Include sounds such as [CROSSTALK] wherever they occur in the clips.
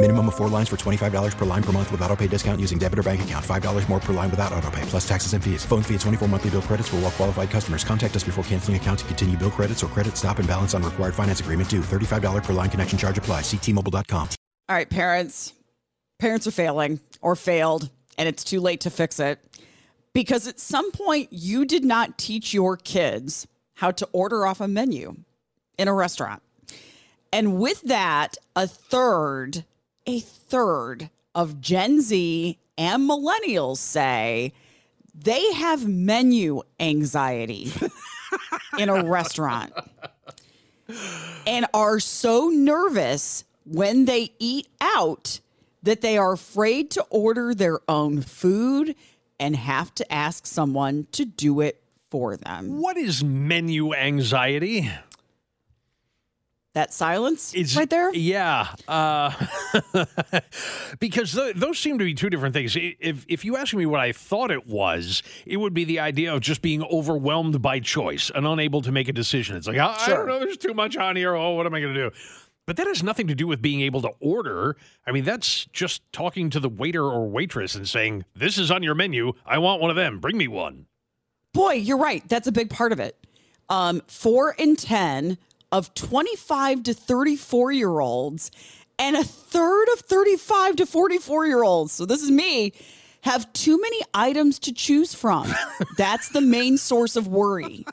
Minimum of four lines for $25 per line per month with auto pay discount using debit or bank account. $5 more per line without auto pay, plus taxes and fees. Phone fee at 24 monthly bill credits for all well qualified customers. Contact us before canceling account to continue bill credits or credit stop and balance on required finance agreement due. $35 per line connection charge apply. Ctmobile.com. All right, parents. Parents are failing or failed, and it's too late to fix it. Because at some point, you did not teach your kids how to order off a menu in a restaurant. And with that, a third, a third of Gen Z and millennials say they have menu anxiety [LAUGHS] in a restaurant and are so nervous when they eat out that they are afraid to order their own food and have to ask someone to do it for them. What is menu anxiety? That silence It's right there? Yeah, uh, [LAUGHS] because th- those seem to be two different things. If if you ask me what I thought it was, it would be the idea of just being overwhelmed by choice and unable to make a decision. It's like I, I don't know, there's too much on here. Oh, what am I going to do? But that has nothing to do with being able to order. I mean, that's just talking to the waiter or waitress and saying, "This is on your menu. I want one of them. Bring me one." Boy, you're right. That's a big part of it. Um, four in 10 of 25 to 34 year olds and a third of 35 to 44 year olds. So this is me. Have too many items to choose from. [LAUGHS] That's the main source of worry.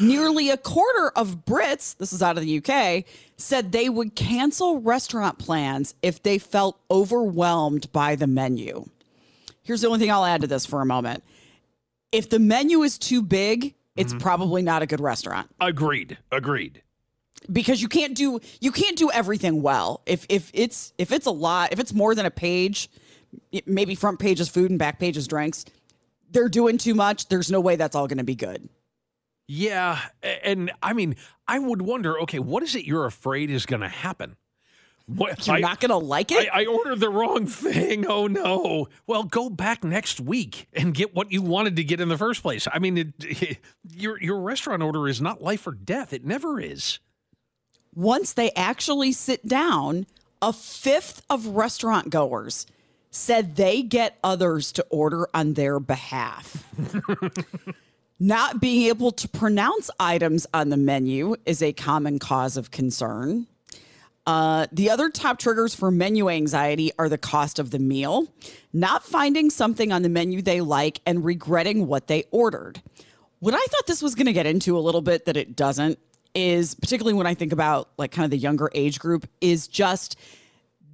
Nearly a quarter of Brits, this is out of the UK, said they would cancel restaurant plans if they felt overwhelmed by the menu. Here's the only thing I'll add to this for a moment. If the menu is too big, it's mm-hmm. probably not a good restaurant Agreed. Agreed. because you can't do you can't do everything well. If if it's if it's a lot, if it's more than a page, maybe front page is food and back page is drinks, they're doing too much. There's no way that's all going to be good. Yeah, and I mean, I would wonder. Okay, what is it you're afraid is going to happen? What, You're I- not going to like it. I, I ordered the wrong thing. [LAUGHS] Oh no! Well, go back next week and get what you wanted to get in the first place. I mean, it, [LAUGHS] your your restaurant order is not life or death. It never is. Once they actually sit down, a fifth of restaurant goers said they get others to order on their behalf. [LAUGHS] Not being able to pronounce items on the menu is a common cause of concern. Uh, the other top triggers for menu anxiety are the cost of the meal, not finding something on the menu they like, and regretting what they ordered. What I thought this was going to get into a little bit that it doesn't is, particularly when I think about like kind of the younger age group, is just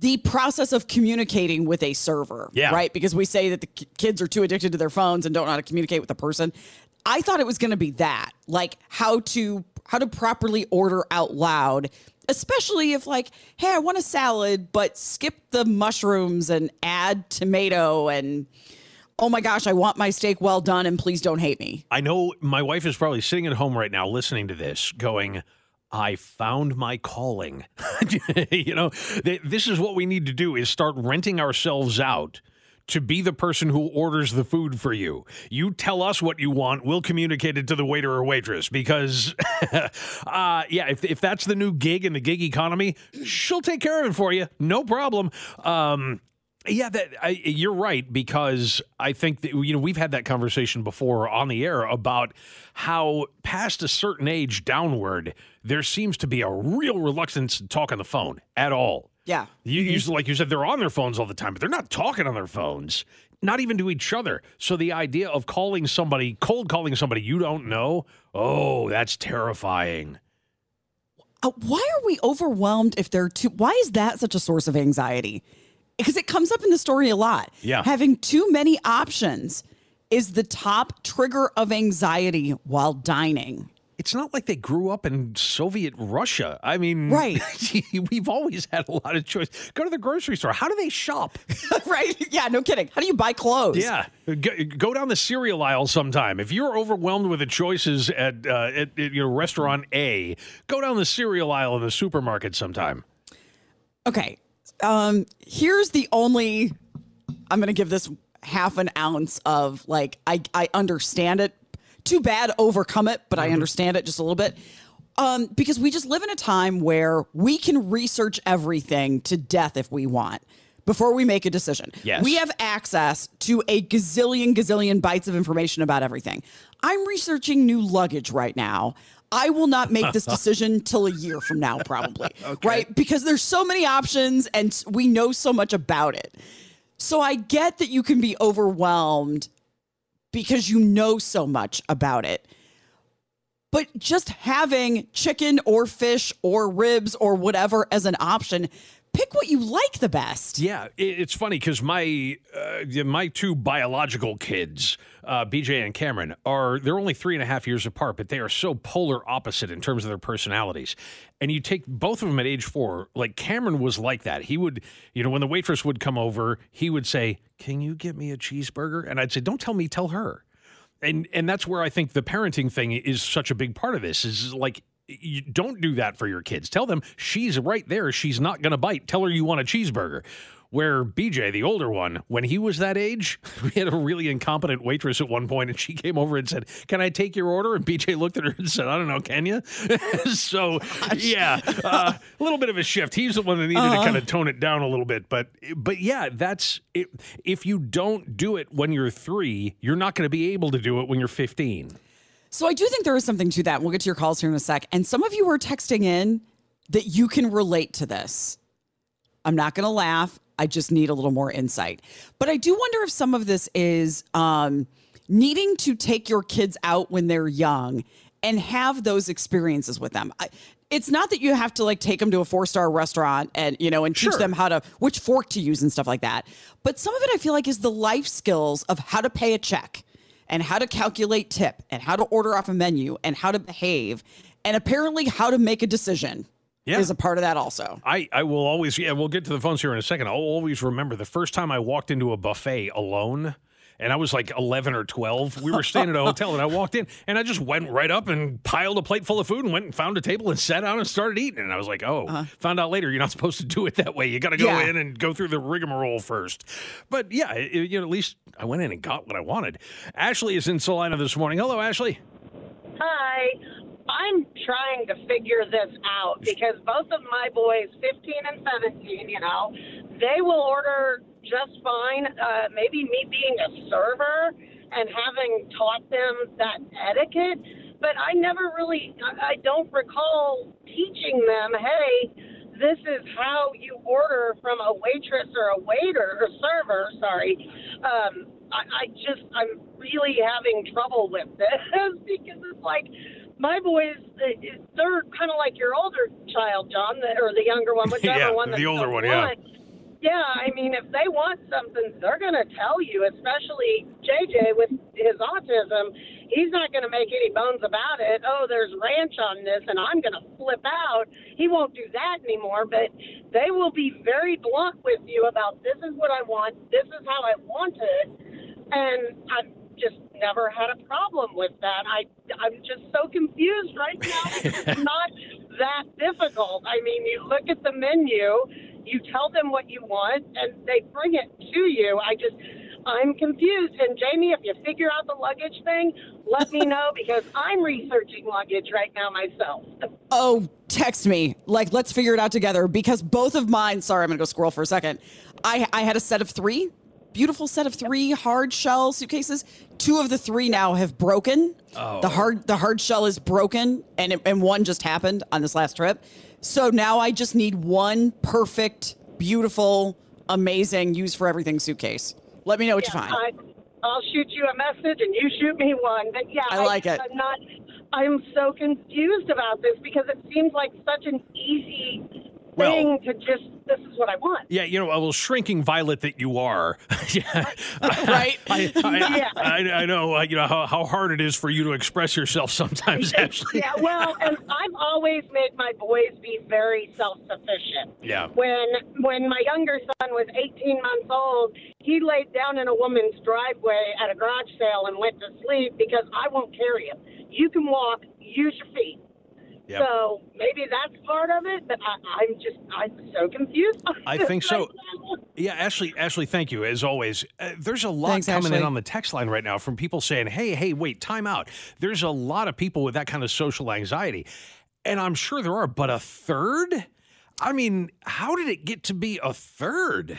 the process of communicating with a server, Yeah. right? Because we say that the k- kids are too addicted to their phones and don't know how to communicate with a person. I thought it was going to be that, like how to how to properly order out loud, especially if like, hey, I want a salad, but skip the mushrooms and add tomato and oh my gosh, I want my steak well done and please don't hate me. I know my wife is probably sitting at home right now listening to this, going. I found my calling. [LAUGHS] you know, th- this is what we need to do is start renting ourselves out to be the person who orders the food for you. You tell us what you want, we'll communicate it to the waiter or waitress because [LAUGHS] uh yeah, if if that's the new gig in the gig economy, she'll take care of it for you. No problem. Um yeah, that I, you're right because I think that you know we've had that conversation before on the air about how past a certain age downward there seems to be a real reluctance to talk on the phone at all. Yeah. You usually, like you said, they're on their phones all the time, but they're not talking on their phones. not even to each other. So the idea of calling somebody, cold calling somebody you don't know, oh, that's terrifying. Uh, why are we overwhelmed if they're too? Why is that such a source of anxiety? Because it comes up in the story a lot. Yeah. Having too many options is the top trigger of anxiety while dining. It's not like they grew up in Soviet Russia. I mean, Right. [LAUGHS] we've always had a lot of choice. Go to the grocery store. How do they shop? [LAUGHS] right? Yeah, no kidding. How do you buy clothes? Yeah, go, go down the cereal aisle sometime. If you're overwhelmed with the choices at, uh, at, at your restaurant A, go down the cereal aisle in the supermarket sometime. Okay. Um, here's the only I'm gonna give this half an ounce of like I, I understand it. Too bad overcome it, but I understand it just a little bit. Um, because we just live in a time where we can research everything to death if we want before we make a decision. Yes. We have access to a gazillion, gazillion bytes of information about everything. I'm researching new luggage right now. I will not make this [LAUGHS] decision till a year from now, probably. [LAUGHS] okay. Right? Because there's so many options and we know so much about it. So I get that you can be overwhelmed because you know so much about it. But just having chicken or fish or ribs or whatever as an option, pick what you like the best. Yeah, it, it's funny because my uh, my two biological kids, uh, BJ and Cameron, are they're only three and a half years apart, but they are so polar opposite in terms of their personalities. And you take both of them at age four. Like Cameron was like that. He would, you know, when the waitress would come over, he would say, "Can you get me a cheeseburger?" And I'd say, "Don't tell me, tell her." and and that's where I think the parenting thing is such a big part of this is like you don't do that for your kids. Tell them she's right there. She's not going to bite. Tell her you want a cheeseburger. Where BJ, the older one, when he was that age, [LAUGHS] we had a really incompetent waitress at one point, and she came over and said, "Can I take your order?" And BJ looked at her and said, "I don't know, can you?" [LAUGHS] so, yeah, uh, a little bit of a shift. He's the one that needed to kind of tone it down a little bit, but but yeah, that's it. if you don't do it when you're three, you're not going to be able to do it when you're 15. So I do think there is something to that. We'll get to your calls here in a sec. And some of you were texting in that you can relate to this. I'm not going to laugh. I just need a little more insight. But I do wonder if some of this is um, needing to take your kids out when they're young and have those experiences with them. I, it's not that you have to like take them to a four star restaurant and you know and teach Sure. them how to which fork to use and stuff like that. But some of it I feel like is the life skills of how to pay a check and how to calculate tip and how to order off a menu and how to behave and apparently how to make a decision Yeah. is a part of that also. I, I will always, yeah, we'll get to the phones here in a second. I'll always remember the first time I walked into a buffet alone, and I was like 11 or 12. We were staying at a hotel, and I walked in, and I just went right up and piled a plate full of food and went and found a table and sat down and started eating. And I was like, oh, uh-huh. found out later you're not supposed to do it that way. You got to go Yeah. in and go through the rigmarole first. But yeah, it, you know, at least I went in and got what I wanted. Ashley is in Salina this morning. Hello, Ashley. Hi. I'm trying to figure this out because both of my boys, 15 and 17, you know, they will order just fine. Uh, maybe me being a server and having taught them that etiquette, but I never really, I I don't recall teaching them, hey, this is how you order from a waitress or a waiter or server, sorry. Um, I, I just, I'm really having trouble with this [LAUGHS] because it's like my boys, they- they're kind of like your older child, John, or the younger one, whichever [LAUGHS] Yeah, one. the older you one, yeah. Yeah, I mean, if they want something, they're going to tell you, especially JJ with his autism. He's not going to make any bones about it. Oh, there's ranch on this, and I'm going to flip out. He won't do that anymore, but they will be very blunt with you about this is what I want, this is how I want it. And I've just never had a problem with that. I, I'm just so confused right now. [LAUGHS] it's not that difficult. I mean, you look at the menu, you tell them what you want, and they bring it to you. I just, I'm confused. And Jamie, if you figure out the luggage thing, let me know [LAUGHS] because I'm researching luggage right now myself. Oh, text me. Like, let's figure it out together because both of mine, sorry, I'm going to go squirrel for a second. I, I had a set of three, beautiful set of three hard shell suitcases. Two of the three now have broken. Oh. The hard the hard shell is broken and it, and one just happened on this last trip. So now I just need one perfect, beautiful, amazing use for everything suitcase. Let me know what Yeah, you find. I, I'll shoot you a message and you shoot me one. But yeah, I like it. I'm not. I'm so confused about this because it seems like such an easy Well- thing to just. This is what I want. Yeah, you know, a little shrinking violet that you are. [LAUGHS] yeah. Right? [LAUGHS] I, I, Yeah. I, I know, uh, you know, how, how hard it is for you to express yourself sometimes, Ashley. Yeah, well, and I've always made my boys be very self-sufficient. Yeah. When when my younger son was 18 months old, he laid down in a woman's driveway at a garage sale and went to sleep because I won't carry him. You can walk, use your feet. Yep. So maybe that's part of it, but I, I'm just I'm so confused. I [LAUGHS] think so. Yeah, Ashley, Ashley, thank you as always. Uh, there's a lot Thanks, coming in on the text line right now from people saying, "Hey, hey, wait, time out." There's a lot of people with that kind of social anxiety, and I'm sure there are, but a third. I mean, how did it get to be a third?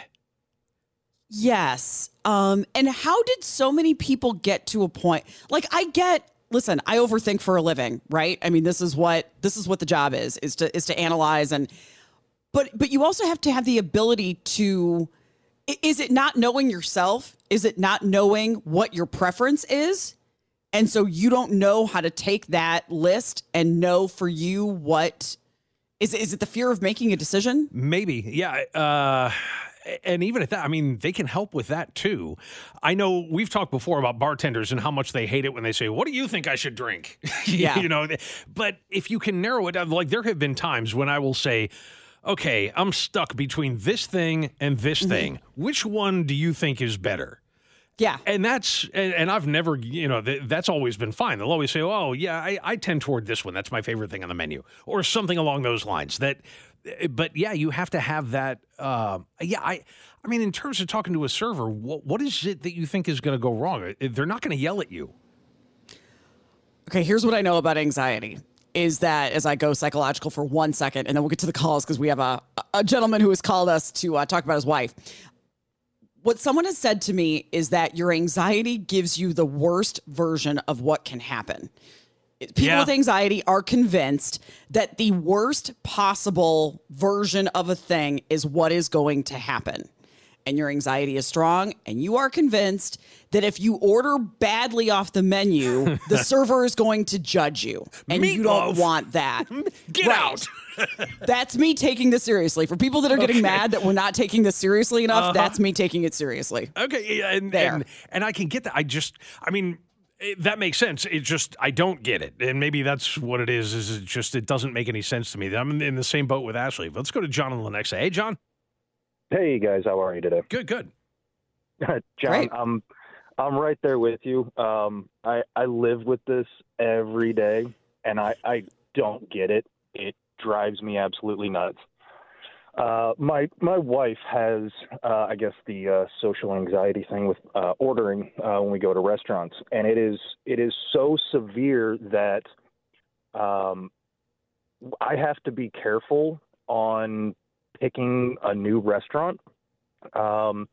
Yes. Um, and how did so many people get to a point? Like I get listen, I overthink for a living, right? I mean, this is what this is what the job is, is to is to analyze and but but you also have to have the ability to is it not knowing yourself? Is it not knowing what your preference is? And so you don't know how to take that list and know for you what is is it the fear of making a decision? Maybe, yeah. Uh, and even at that, I mean, they can help with that too. I know we've talked before about bartenders and how much they hate it when they say, "What do you think I should drink?" [LAUGHS] Yeah. you know. But if you can narrow it down, like there have been times when I will say. Okay, I'm stuck between this thing and this mm-hmm. thing. Which one do you think is better? Yeah. and that's and, and I've never you know th- that's always been fine. They'll always say, "Oh yeah, I, I tend toward this one. That's my favorite thing on the menu," or something along those lines. That, but yeah, you have to have that. Uh, yeah, I I mean, in terms of talking to a server, what what is it that you think is going to go wrong? Uh, They're not going to yell at you. Okay, here's what I know about anxiety is that as I go psychological for one second, and then we'll get to the calls because we have a, a gentleman who has called us to uh, talk about his wife. What someone has said to me is that your anxiety gives you the worst version of what can happen. People Yeah. with anxiety are convinced that the worst possible version of a thing is what is going to happen. And your anxiety is strong, and you are convinced that if you order badly off the menu, the [LAUGHS] server is going to judge you. And you don't want that. [LAUGHS] Get Right. out. [LAUGHS] That's me taking this seriously. For people that are getting mad that we're not taking this seriously enough, Uh-huh. that's me taking it seriously. Okay, yeah, and, There. and and I can get that. I just, I mean, it, that makes sense. It just, I don't get it, and maybe that's what it is. Is it just it doesn't make any sense to me. I'm in, in the same boat with Ashley. But let's go to John on the next. Hey, John. Hey guys, how are you today? Good, good. [LAUGHS] John, Great. I'm I'm right there with you. Um, I I live with this every day, and I I don't get it. It drives me absolutely nuts. Uh, my my wife has, uh, I guess, the uh, social anxiety thing with uh, ordering uh, when we go to restaurants, and it is it is so severe that um, I have to be careful on picking a new restaurant. Um,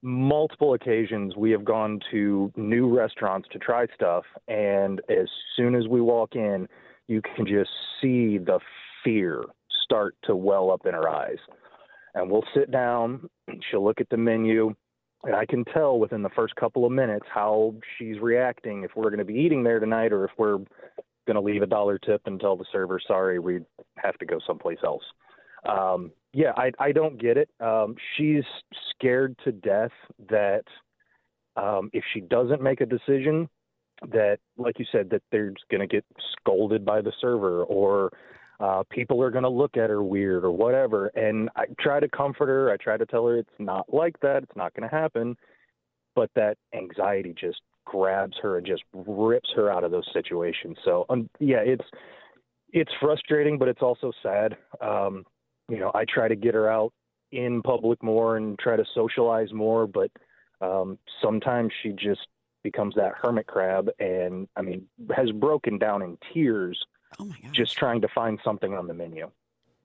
multiple occasions we have gone to new restaurants to try stuff, and as soon as we walk in, you can just see the fear start to well up in her eyes. And we'll sit down, she'll look at the menu, and I can tell within the first couple of minutes how she's reacting if we're going to be eating there tonight or if we're going to leave a dollar tip and tell the server, sorry, we have to go someplace else. Um, yeah, I, I don't get it. Um, she's scared to death that um, if she doesn't make a decision, that, like you said, that they're going to get scolded by the server or uh, people are going to look at her weird or whatever. And I try to comfort her. I try to tell her it's not like that. It's not going to happen. But that anxiety just grabs her and just rips her out of those situations. So, um, yeah, it's it's frustrating, but it's also sad. Um, you know, I try to get her out in public more and try to socialize more, but um, sometimes she just becomes that hermit crab, and I mean, has broken down in tears Oh my God. just trying to find something on the menu.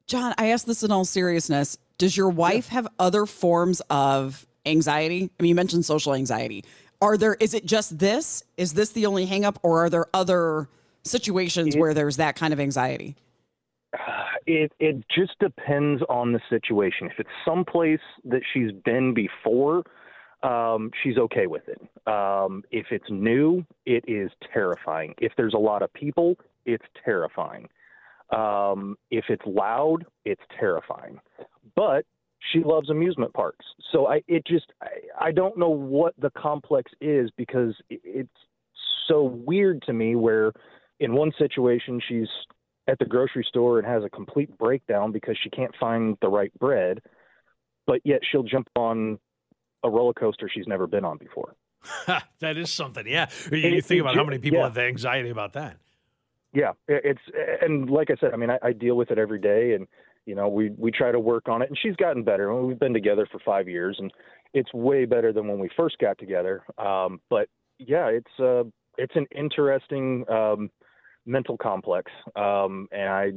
John, I ask this in all seriousness. Does your wife have other forms of anxiety? I mean, you mentioned social anxiety. Are there, is it just this? Is this the only hangup, or are there other situations where there's that kind of anxiety? It it just depends on the situation. If it's someplace that she's been before, um, she's okay with it. Um, if it's new, it is terrifying. If there's a lot of people, it's terrifying. Um, if it's loud, it's terrifying. But she loves amusement parks, so I it just I, I don't know what the complex is because it, it's so weird to me. Where in one situation she's at the grocery store and has a complete breakdown because she can't find the right bread, but yet she'll jump on a roller coaster she's never been on before. [LAUGHS] that is something. Yeah, you think about how many people yeah. have the anxiety about that. Yeah, it's and like I said, I mean, I, I deal with it every day, and you know, we we try to work on it, and she's gotten better. We've been together for five years, and it's way better than when we first got together. Um, but yeah, it's uh, it's an interesting um, mental complex, um, and I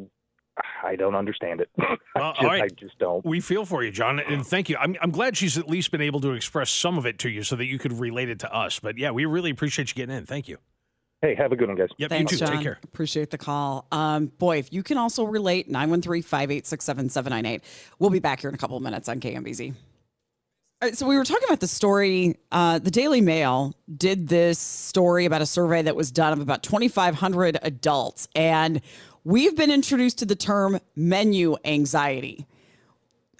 I don't understand it. [LAUGHS] I, Well, just, all right. I just don't. We feel for you, John, and thank you. I'm, I'm glad she's at least been able to express some of it to you so that you could relate it to us. But yeah, we really appreciate you getting in. Thank you. Hey, have a good one, guys. Yep, Thanks, you too. John. Take care. Appreciate the call. Um, boy, if you can also relate, 913 586 7798. We'll be back here in a couple of minutes on KMBZ. All right, so we were talking about the story. Uh, the Daily Mail did this story about a survey that was done of about 2,500 adults, and we've been introduced to the term menu anxiety.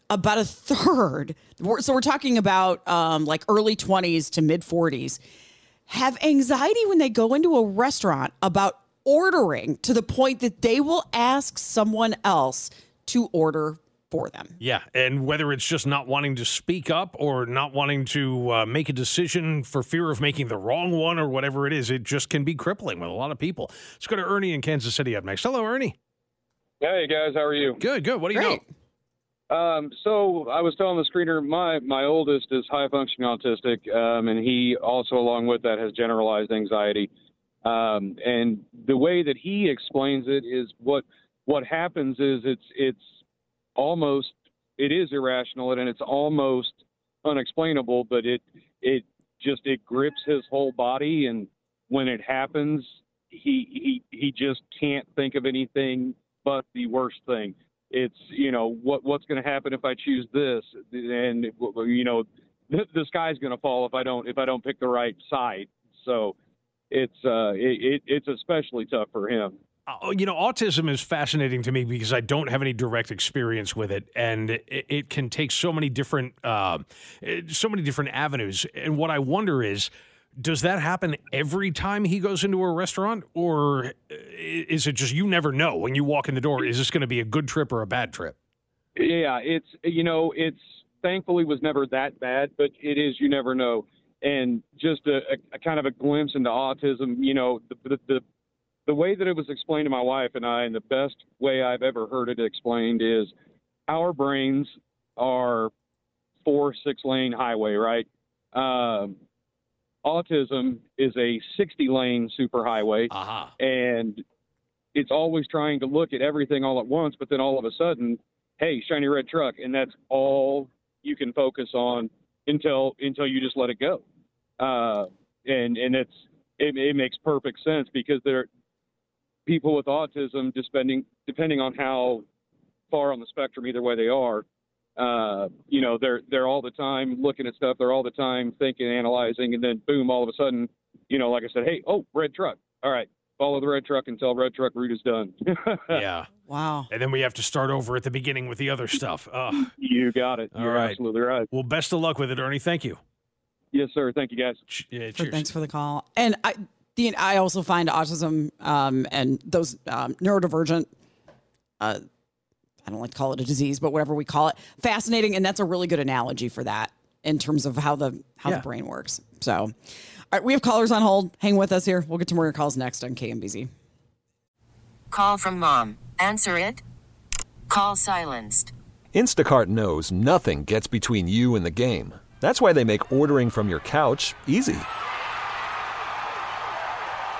About a third, so we're talking about um, like early 20s to mid 40s, have anxiety when they go into a restaurant about ordering to the point that they will ask someone else to order for them. Yeah, and whether it's just not wanting to speak up or not wanting to uh, make a decision for fear of making the wrong one or whatever it is, it just can be crippling with a lot of people. Let's go to Ernie in Kansas City up next. Hello, Ernie. Hey guys, how are you? Good, good. What do you Great. Um, so I was telling the screener, my my oldest is high functioning autistic, um, and he also, along with that, has generalized anxiety. Um, and the way that he explains it is what what happens is it's it's almost it is irrational and it's almost unexplainable, but it it just it grips his whole body, and when it happens, he he he just can't think of anything but the worst thing it's you know what what's going to happen if I choose this, and you know the, sky's going to fall if I don't if I don't pick the right side. So it's uh it, it it's especially tough for him. Oh, you know, autism is fascinating to me because I don't have any direct experience with it, and it, it can take so many different, uh, so many different avenues. And what I wonder is, does that happen every time he goes into a restaurant, or is it just you never know when you walk in the door? Is this going to be a good trip or a bad trip? Yeah, it's you know it's thankfully was never that bad, but it is you never know. And just a, a, a kind of a glimpse into autism, you know, the, the the the way that it was explained to my wife and I, and the best way I've ever heard it explained is our brains are four six lane highway, right? Um, autism is a 60 lane superhighway Aha. and it's always trying to look at everything all at once but then all of a sudden hey shiny red truck and that's all you can focus on until until you just let it go uh, and and it's it, it makes perfect sense because there people with autism depending depending on how far on the spectrum either way they are uh, you know, they're they're all the time looking at stuff. They're all the time thinking, analyzing, and then boom, all of a sudden, you know, like I said, hey, oh, red truck. All right, follow the red truck until red truck route is done. [LAUGHS] Yeah. Wow. And then we have to start over at the beginning with the other stuff. Oh, you got it. All You're right. absolutely right. well, best of luck with it, Ernie. Thank you. Yes, sir. Thank you, guys. Ch- yeah, For- cheers. Thanks for the call. And I, the, I also find autism um, and those um, neurodivergent, uh, I don't like to call it a disease, but whatever we call it, fascinating. And that's a really good analogy for that in terms of how the how Yeah. the brain works. So, all right, we have callers on hold. Hang with us here. We'll get to more of your calls next on KMBZ. Call from mom. Answer it. Call silenced. Instacart knows nothing gets between you and the game. That's why they make ordering from your couch easy.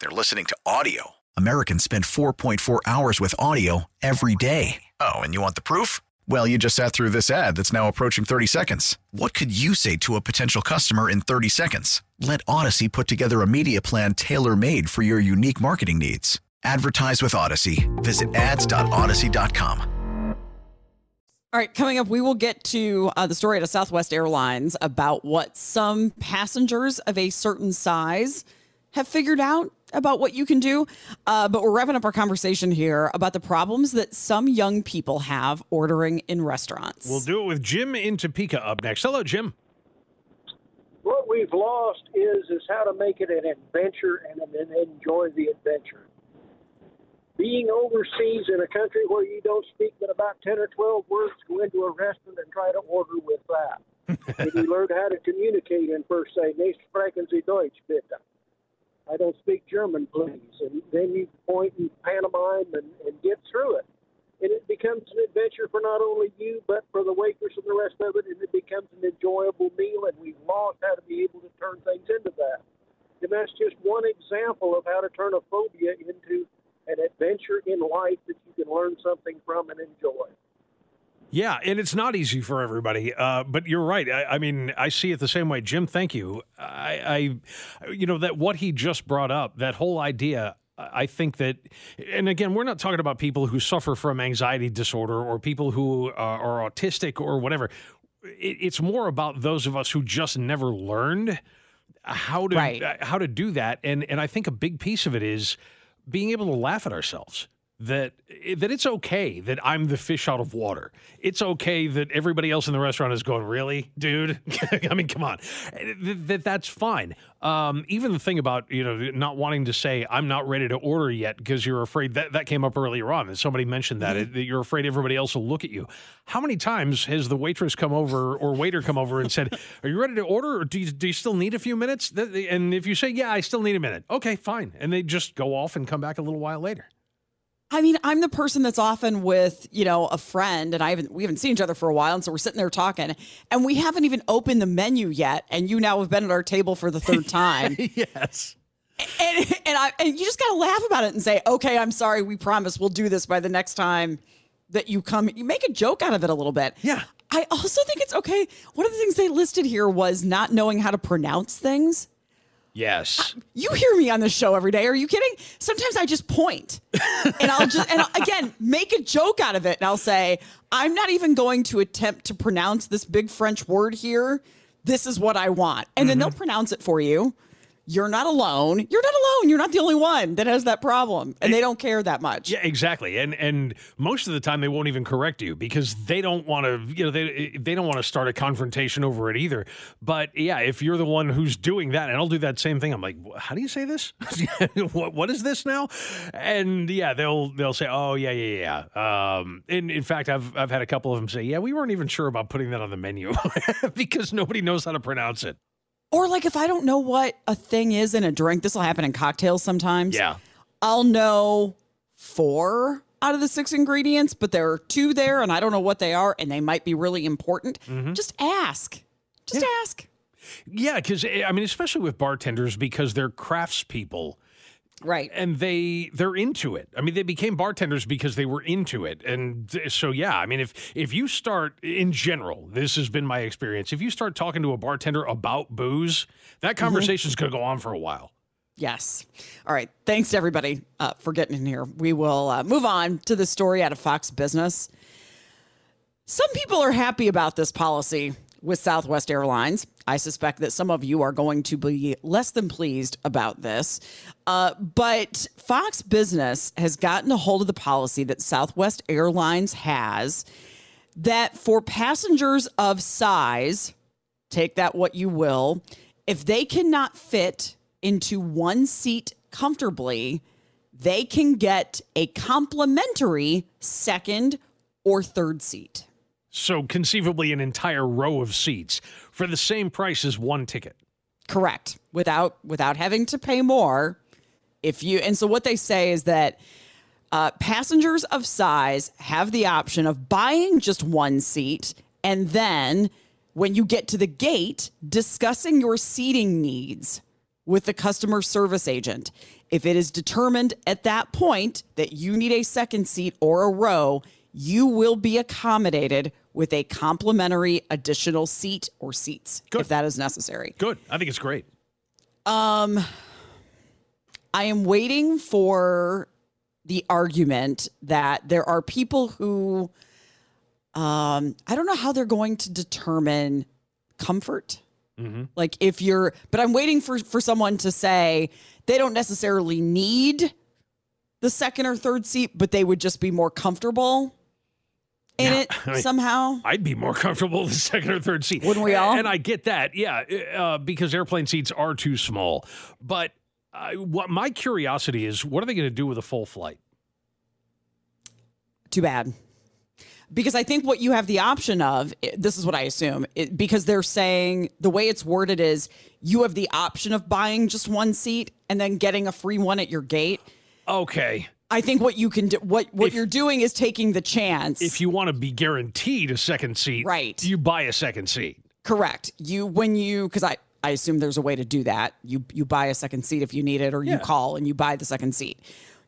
they're listening to audio. Americans spend 4.4 hours with audio every day. Oh, and you want the proof? Well, you just sat through this ad that's now approaching 30 seconds. What could you say to a potential customer in 30 seconds? Let Audacy put together a media plan tailor made for your unique marketing needs. Advertise with Audacy. Visit ads.audacy.com. All right, coming up, we will get to uh, the story at a Southwest Airlines about what some passengers of a certain size have figured out about what you can do. Uh, but we're wrapping up our conversation here about the problems that some young people have ordering in restaurants. We'll do it with Jim in Topeka up next. Hello, Jim. What we've lost is is how to make it an adventure and then enjoy the adventure. Being overseas in a country where you don't speak but about ten or twelve words, go into a restaurant and try to order with that. [LAUGHS] and you learn how to communicate in first say, "Nicht sprechen Sie Deutsch, bitte." I don't speak German, please. And then you point and pantomime and, and get through it. And it becomes an adventure for not only you, but for the waitress and the rest of it. And it becomes an enjoyable meal. And we've lost how to be able to turn things into that. And that's just one example of how to turn a phobia into an adventure in life that you can learn something from and enjoy. Yeah, and it's not easy for everybody. Uh, but you're right. I, I, mean, I see it the same way. Jim, thank you. I, I, you know, that what he just brought up, that whole idea. I think that, and again, we're not talking about people who suffer from anxiety disorder or people who uh, are autistic or whatever. It, it's more about those of us who just never learned how to Right. uh, how to do that. And and I think a big piece of it is being able to laugh at ourselves that that it's okay that I'm the fish out of water. It's okay that everybody else in the restaurant is going, "Really, dude?" [LAUGHS] I mean, come on. That, that that's fine. Um, even the thing about you know not wanting to say I'm not ready to order yet because you're afraid that that came up earlier on. That somebody mentioned that, Mm-hmm. that you're afraid everybody else will look at you. How many times has the waitress come over or waiter come over and said, [LAUGHS] "Are you ready to order, or do you, do you still need a few minutes?" And if you say, "Yeah, I still need a minute," okay, fine, and they just go off and come back a little while later. I mean, I'm the person that's often with, you know, a friend and I haven't we haven't seen each other for a while and so we're sitting there talking and we haven't even opened the menu yet and you now have been at our table for the third [LAUGHS] time. yes. And and I and you just got to laugh about it and say, "Okay, I'm sorry. We promise we'll do this by the next time that you come." You make a joke out of it a little bit. Yeah. I also think it's okay. One of the things they listed here was not knowing how to pronounce things. Yes. You hear me on the show every day. Are you kidding? Sometimes I just point and I'll just, and I'll, again, make a joke out of it. And I'll say, I'm not even going to attempt to pronounce this big French word here. This is what I want. And then mm-hmm. they'll pronounce it for you. You're not alone. You're not alone. You're not the only one that has that problem. And they don't care that much. Yeah, exactly. And and most of the time they won't even correct you because they don't want to, you know, they they don't want to start a confrontation over it either. But yeah, if you're the one who's doing that, and I'll do that same thing. I'm like, how do you say this? [LAUGHS] what what is this now? And yeah, they'll they'll say, oh yeah yeah yeah. Um, and in fact, I've I've had a couple of them say, yeah, we weren't even sure about putting that on the menu [LAUGHS] because nobody knows how to pronounce it. Or like if I don't know what a thing is in a drink, this will happen in cocktails sometimes. Yeah. I'll know four out of the six ingredients, but there are two there and I don't know what they are and they might be really important. Mm-hmm. Just ask. Just ask. Yeah, because eh, I mean, especially with bartenders, because they're craftspeople, right? And they they're into it. I mean, they became bartenders because they were into it, and so yeah. I mean, if if you start in general, this has been my experience. If you start talking to a bartender about booze, that conversation's going to go on for a while. Yes. All right. Thanks to everybody uh, for getting in here. We will uh, move on to the story out of Fox Business. Some people are happy about this policy with Southwest Airlines. I suspect that some of you are going to be less than pleased about this. Uh, but Fox Business has gotten a hold of the policy that Southwest Airlines has that for passengers of size, take that what you will, if they cannot fit into one seat comfortably, they can get a complimentary second or third seat. So conceivably an entire row of seats for the same price as one ticket. Correct. Without without having to pay more. If you and so what they say is that uh, passengers of size have the option of buying just one seat and then when you get to the gate discussing your seating needs with the customer service agent. If it is determined at that point that you need a second seat or a row, you will be accommodated with a complimentary additional seat or seats if that is necessary. Good. I think it's great. Um, I am waiting for the argument that there are people who, um, I don't know how they're going to determine comfort. Mm-hmm. Like if you're, but I'm waiting for for someone to say they don't necessarily need the second or third seat, but they would just be more comfortable in it [LAUGHS] I mean, somehow. I'd be more comfortable with the second or third seat. Wouldn't we all? And I get that, yeah, uh, because airplane seats are too small. But uh, what my curiosity is, what are they going to do with a full flight? Too bad. Because I think what you have the option of, this is what I assume, it, because they're saying the way it's worded is you have the option of buying just one seat and then getting a free one at your gate. Okay. I think what you can do, what what you're doing is taking the chance. If you want to be guaranteed a second seat, Right. you buy a second seat. Correct. You when you because I I assume there's a way to do that. You you buy a second seat if you need it, or you Yeah. call and you buy the second seat.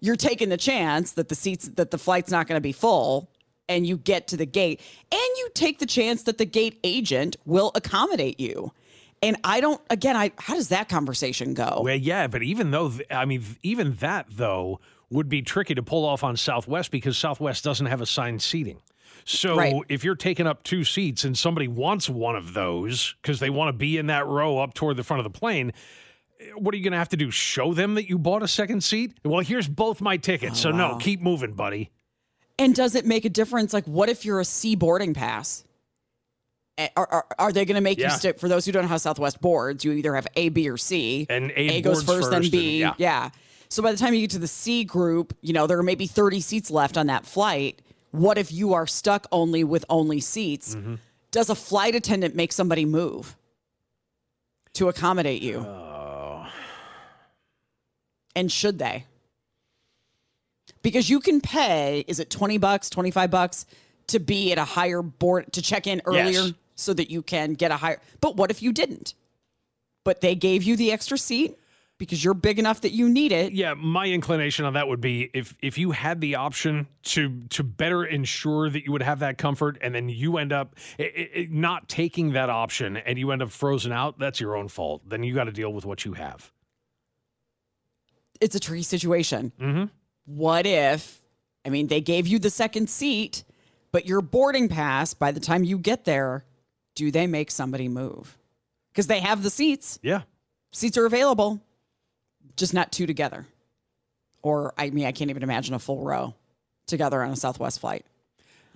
You're taking the chance that the seats that the flight's not going to be full, and you get to the gate, and you take the chance that the gate agent will accommodate you. And I don't. Again, I how does that conversation go? Well, yeah, but even though, I mean, even that, though, would be tricky to pull off on Southwest because Southwest doesn't have assigned seating. So Right. if you're taking up two seats and somebody wants one of those because they want to be in that row up toward the front of the plane, what are you going to have to do? Show them that you bought a second seat? Well, here's both my tickets. Oh, so, no, keep moving, buddy. And does it make a difference? Like, what if you're a C boarding pass? Are, are, are they going to make Yeah. you stick? For those who don't know how Southwest boards, you either have A, B, or C. And A goes boards first, then B. and- yeah. So by the time you get to the C group, you know there are maybe 30 seats left on that flight. What if you are stuck only with only seats? Mm-hmm. Does a flight attendant make somebody move to accommodate you? Oh. And should they? Because you can pay, is it 20 bucks, 25 bucks to be at a higher board to check in earlier Yes. so that you can get a higher. But what if you didn't? But they gave you the extra seat because you're big enough that you need it. Yeah, my inclination on that would be if if you had the option to to better ensure that you would have that comfort, and then you end up i i not taking that option, and you end up frozen out. That's your own fault. Then you got to deal with what you have. It's a tricky situation. Mm-hmm. What if, I mean, they gave you the second seat, but your boarding pass, by the time you get there, do they make somebody move? Because they have the seats. Yeah. Seats are available, just not two together. Or, I mean, I can't even imagine a full row together on a Southwest flight.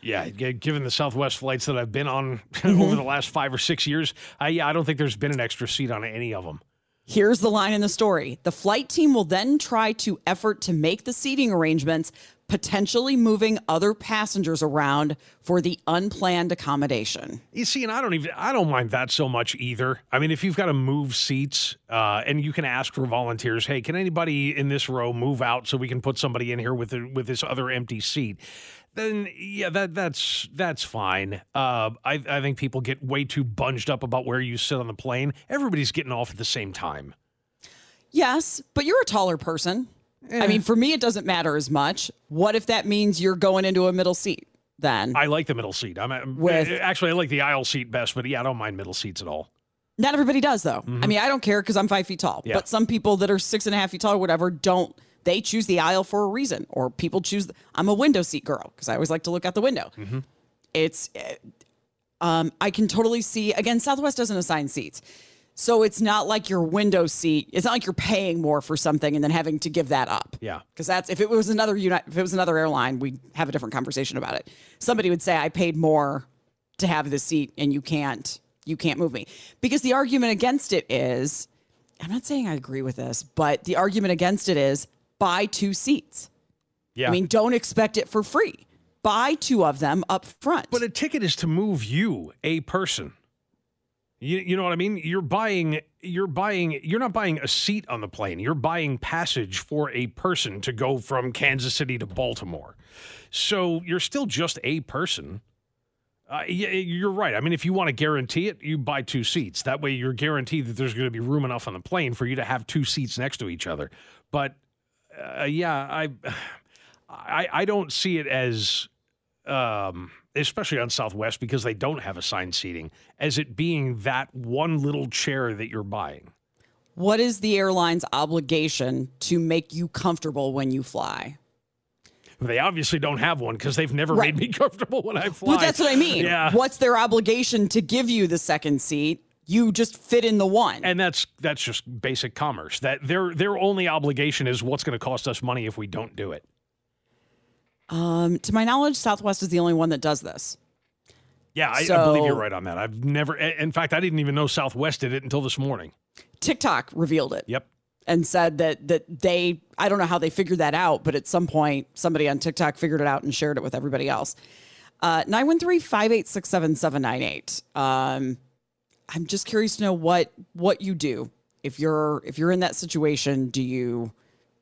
Yeah, given the Southwest flights that I've been on [LAUGHS] Mm-hmm. over the last five or six years, I, yeah, I don't think there's been an extra seat on any of them. Here's the line in the story. The flight team will then try to effort to make the seating arrangements, potentially moving other passengers around for the unplanned accommodation. You see, and I don't even I don't mind that so much either. I mean, if you've got to move seats, uh, and you can ask for volunteers, hey, can anybody in this row move out so we can put somebody in here with the, with this other empty seat? Then yeah, that that's that's fine. Uh, I I think people get way too bunged up about where you sit on the plane. Everybody's getting off at the same time. Yes, but you're a taller person. I mean, for me, it doesn't matter as much. What if that means you're going into a middle seat then? I like the middle seat. I'm uh, With- actually I like the aisle seat best, but yeah, I don't mind middle seats at all. Not everybody does, though. I mean, I don't care because I'm five feet tall. Yeah. But some people that are six and a half feet tall or whatever don't. They choose the aisle for a reason, or people choose. I'm a window seat girl because I always like to look out the window. It's, uh, um, I can totally see. Again, Southwest doesn't assign seats. So it's not like your window seat. It's not like you're paying more for something and then having to give that up. Yeah. Because that's if it was another United, if it was another airline, we'd have a different conversation about it. Somebody would say, "I paid more to have the seat, and you can't, you can't move me." Because the argument against it is, I'm not saying I agree with this, but the argument against it is buy two seats. Yeah. I mean, don't expect it for free. Buy two of them up front. But a ticket is to move you, a person. You, you know what I mean? You're buying you're buying you're not buying a seat on the plane. You're buying passage for a person to go from Kansas City to Baltimore. So you're still just a person. Uh, yeah, you're right. I mean, if you want to guarantee it, you buy two seats. That way, you're guaranteed that there's going to be room enough on the plane for you to have two seats next to each other. But uh, yeah, I, [SIGHS] I I don't see it as um, especially on Southwest because they don't have assigned seating, as it being that one little chair that you're buying. what is the airline's obligation to make you comfortable when you fly? They obviously don't have one because they've never Right. made me [LAUGHS] comfortable when I fly. But that's what I mean. Yeah. What's their obligation to give you the second seat? You just fit in the one. And that's that's just basic commerce. That their their only obligation is what's going to cost us money if we don't do it. Um, to my knowledge, Southwest is the only one that does this. Yeah, I, I believe you're right on that. I've never, in fact, I didn't even know Southwest did it until this morning. TikTok revealed it. Yep. And said that that they I don't know how they figured that out, but at some point somebody on TikTok figured it out and shared it with everybody else. Uh 913-586-7798. Um I'm just curious to know what what you do. If you're if you're in that situation, do you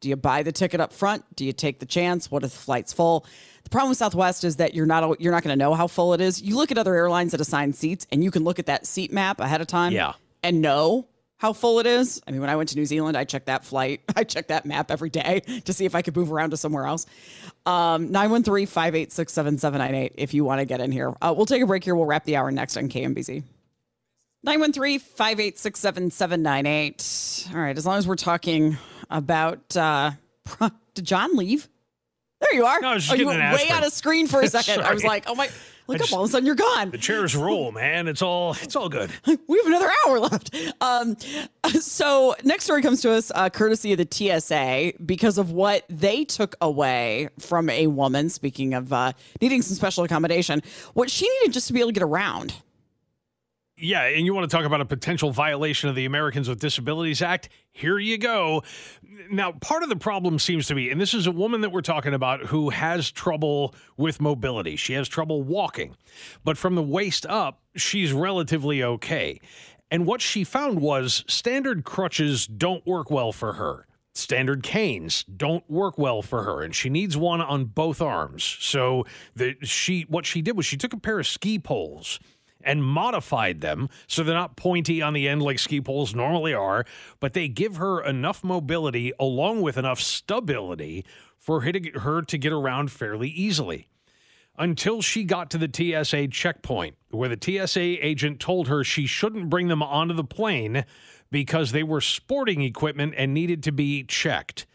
do you buy the ticket up front? Do you take the chance? What if the flight's full? The problem with Southwest is that you're not you're not going to know how full it is. You look at other airlines that assign seats, and you can look at that seat map ahead of time, Yeah. and know how full it is. I mean, when I went to New Zealand, I checked that flight, [LAUGHS] I checked that map every day [LAUGHS] to see if I could move around to somewhere else. Um, 913 586 7798 if you want to get in here. Uh, we'll take a break here. We'll wrap the hour next on KMBZ. 913 586 7798. All right, as long as we're talking about, uh, did John leave? There you are. No, I was just oh, you went way out of screen for a second. I was like, oh my, look I up, just- all of a sudden you're gone. The chairs roll, man. It's all it's all good. [LAUGHS] We have another hour left. Um, so next story comes to us uh, courtesy of the TSA because of what they took away from a woman. Speaking of uh, needing some special accommodation, what she needed just to be able to get around. Yeah, and you want to talk about a potential violation of the Americans with Disabilities Act? Here you go. Now, part of the problem seems to be, and this is a woman that we're talking about who has trouble with mobility. She has trouble walking, but from the waist up, she's relatively okay. And what she found was standard crutches don't work well for her. Standard canes don't work well for her, and she needs one on both arms. So the, she, what she did was she took a pair of ski poles and modified them so they're not pointy on the end like ski poles normally are, but they give her enough mobility along with enough stability for her to get, around fairly easily. Until she got to the TSA checkpoint, where the TSA agent told her she shouldn't bring them onto the plane because they were sporting equipment and needed to be checked.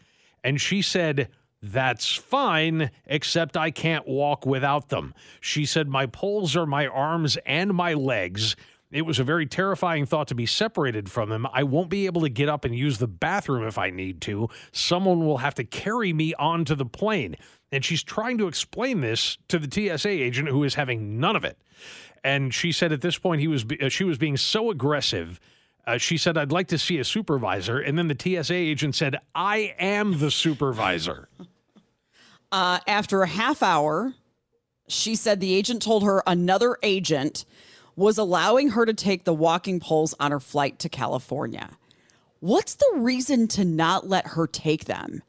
And she said, that's fine, except I can't walk without them. She said, My poles are my arms and my legs. It was a very terrifying thought to be separated from them. I won't be able to get up and use the bathroom if I need to. Someone will have to carry me onto the plane. And she's trying to explain this to the TSA agent who is having none of it. And she said at this point he was uh, she was being so aggressive. Uh, she said, "I'd like to see a supervisor." And then the TSA agent said, "I am the supervisor." [LAUGHS] Uh, after a half hour, she said the agent told her another agent was allowing her to take the walking poles on her flight to California. What's the reason to not let her take them?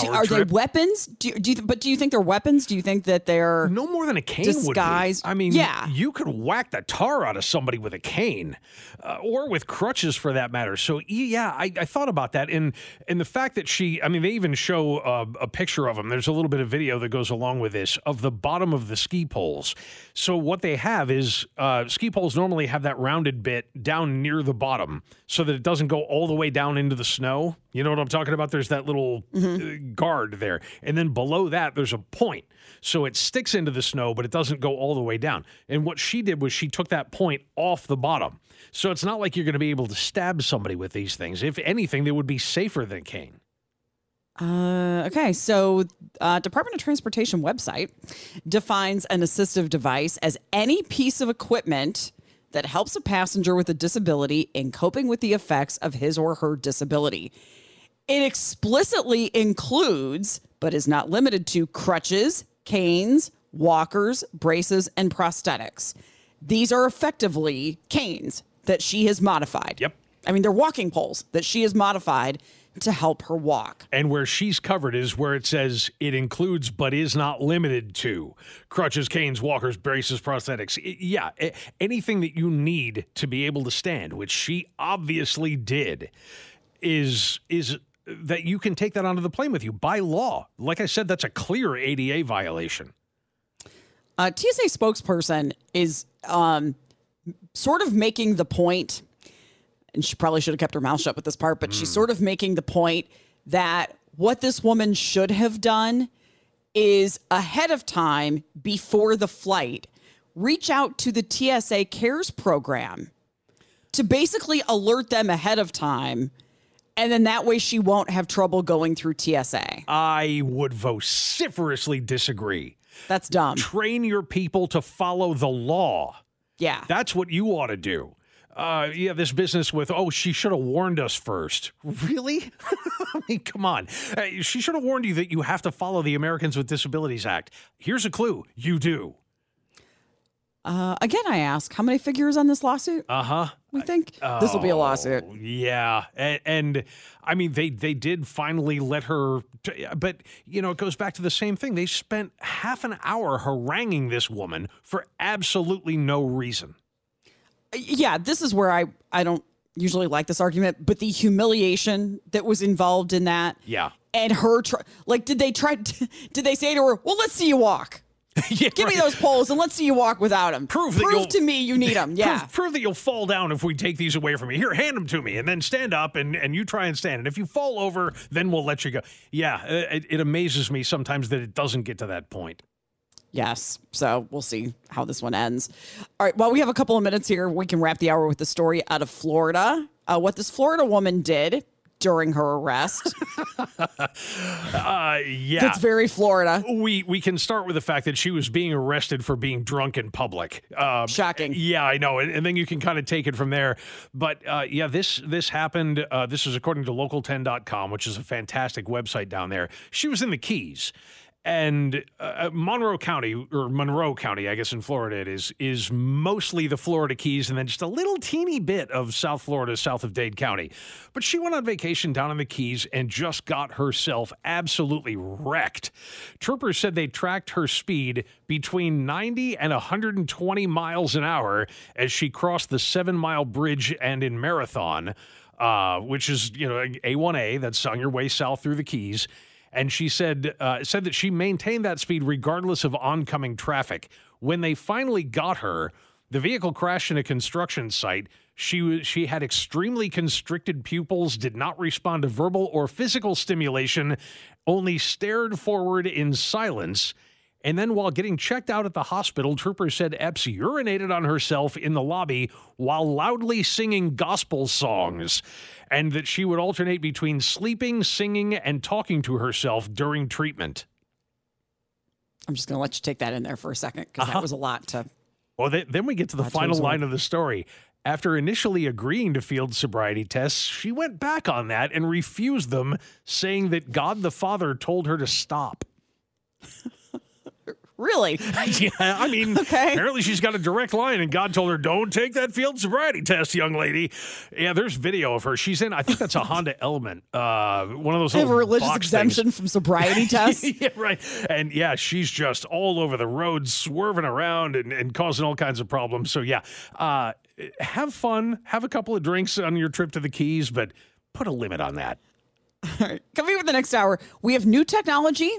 Do- are trip. they weapons? Do you, do you, but do you think they're weapons? Do you think that they're no more than a cane would be. disguised? I mean, yeah. you could whack the tar out of somebody with a cane, uh, or with crutches for that matter. So yeah, I, I thought about that, and and the fact that she, I mean, they even show uh, a picture of them. There's a little bit of video that goes along with this of the bottom of the ski poles. So what they have is uh, ski poles normally have that rounded bit down near the bottom, so that it doesn't go all the way down into the snow. You know what I'm talking about? There's that little uh, guard there. And then below that, there's a point. So it sticks into the snow, but it doesn't go all the way down. And what she did was she took that point off the bottom. So it's not like you're going to be able to stab somebody with these things. If anything, they would be safer than cane. Uh, okay, so uh, Department of Transportation website defines an assistive device as any piece of equipment that helps a passenger with a disability in coping with the effects of his or her disability. It explicitly includes, but is not limited to, crutches, canes, walkers, braces, and prosthetics. These are effectively canes that she has modified. Yep. I mean, they're walking poles that she has modified to help her walk. And where she's covered is where it says it includes but is not limited to crutches, canes, walkers, braces, prosthetics. I- yeah, a- anything that you need to be able to stand, which she obviously did, is is that you can take that onto the plane with you by law. Like I said, that's a clear ADA violation. A TSA spokesperson is um, sort of making the point, and she probably should have kept her mouth shut with this part, but she's sort of making the point that what this woman should have done is ahead of time before the flight, reach out to the TSA CARES program to basically alert them ahead of time. And then that way she won't have trouble going through TSA. I would vociferously disagree. That's dumb. Train your people to follow the law. Yeah. That's what you ought to do. Uh, yeah, this business with, oh, she should have warned us first. Really? [LAUGHS] I mean, come on. Uh, she should have warned you that you have to follow the Americans with Disabilities Act. Here's a clue you do. Uh, again, I ask, how many figures on this lawsuit? Uh huh. We think this will be a lawsuit. Yeah, and, and I mean they they did finally let her, t- but you know it goes back to the same thing. They spent half an hour haranguing this woman for absolutely no reason. Yeah, this is where I I don't usually like this argument, but the humiliation that was involved in that, Yeah. and her tr- like, did they try? [LAUGHS] did they say to her, "Well, let's see you walk"? [LAUGHS] Give me those poles and let's see you walk without them. Prove that Prove to me you need [LAUGHS] them. Yeah. Prove, prove that you'll fall down if we take these away from you. Here, hand them to me, and then stand up and, and you try and stand. And if you fall over, then we'll let you go. Yeah, uh, it, it amazes me sometimes that it doesn't get to that point. Yes. So we'll see how this one ends. All right. Well, we have a couple of minutes here. We can wrap the hour with the story out of Florida. Uh, what this Florida woman did during her arrest. [LAUGHS] Uh, yeah. That's very Florida. We we can start with the fact that she was being arrested for being drunk in public. Um, Shocking. Yeah, I know, and, and then you can kind of take it from there. But uh, yeah, this this happened. Uh, this is according to local10.com, which is a fantastic website down there. She was in the Keys. And uh, Monroe County, or Monroe County, I guess in Florida it is, is mostly the Florida Keys and then just a little teeny bit of South Florida, south of Dade County. But she went on vacation down in the Keys and just got herself absolutely wrecked. Troopers said they tracked her speed between 90 and 120 miles an hour as she crossed the seven mile bridge and in Marathon, uh, which is, you know, A1A, that's on your way south through the Keys and she said uh, said that she maintained that speed regardless of oncoming traffic. When they finally got her, the vehicle crashed in a construction site. She she had extremely constricted pupils, did not respond to verbal or physical stimulation, only stared forward in silence. And then, while getting checked out at the hospital, troopers said Epps urinated on herself in the lobby while loudly singing gospel songs, and that she would alternate between sleeping, singing, and talking to herself during treatment. I'm just going to let you take that in there for a second because Uh-huh. that was a lot to. Well, then, then we get to the final it's line of the story. After initially agreeing to field sobriety tests, she went back on that and refused them, saying that God the Father told her to stop. [LAUGHS] Really? [LAUGHS] yeah, I mean, [LAUGHS] Okay. apparently she's got a direct line, and God told her, "Don't take that field sobriety test, young lady." Yeah, there's video of her. She's in. I think that's a Honda Element, uh, one of those. I have a religious exemption things. from sobriety [LAUGHS] tests. yeah, right. And yeah, she's just all over the road, swerving around and, and causing all kinds of problems. So yeah, uh, have fun, have a couple of drinks on your trip to the Keys, but put a limit on that. All right. Coming up in the next hour, we have new technology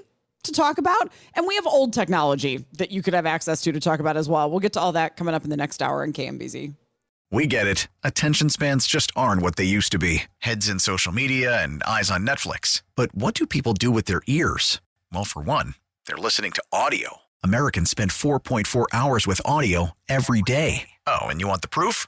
to talk about, and we have old technology that you could have access to to talk about as well. We'll get to all that coming up in the next hour in KMBZ. We get it. Attention spans just aren't what they used to be heads in social media and eyes on Netflix. But what do people do with their ears? Well, for one, they're listening to audio. Americans spend 4.4 hours with audio every day. Oh, and you want the proof?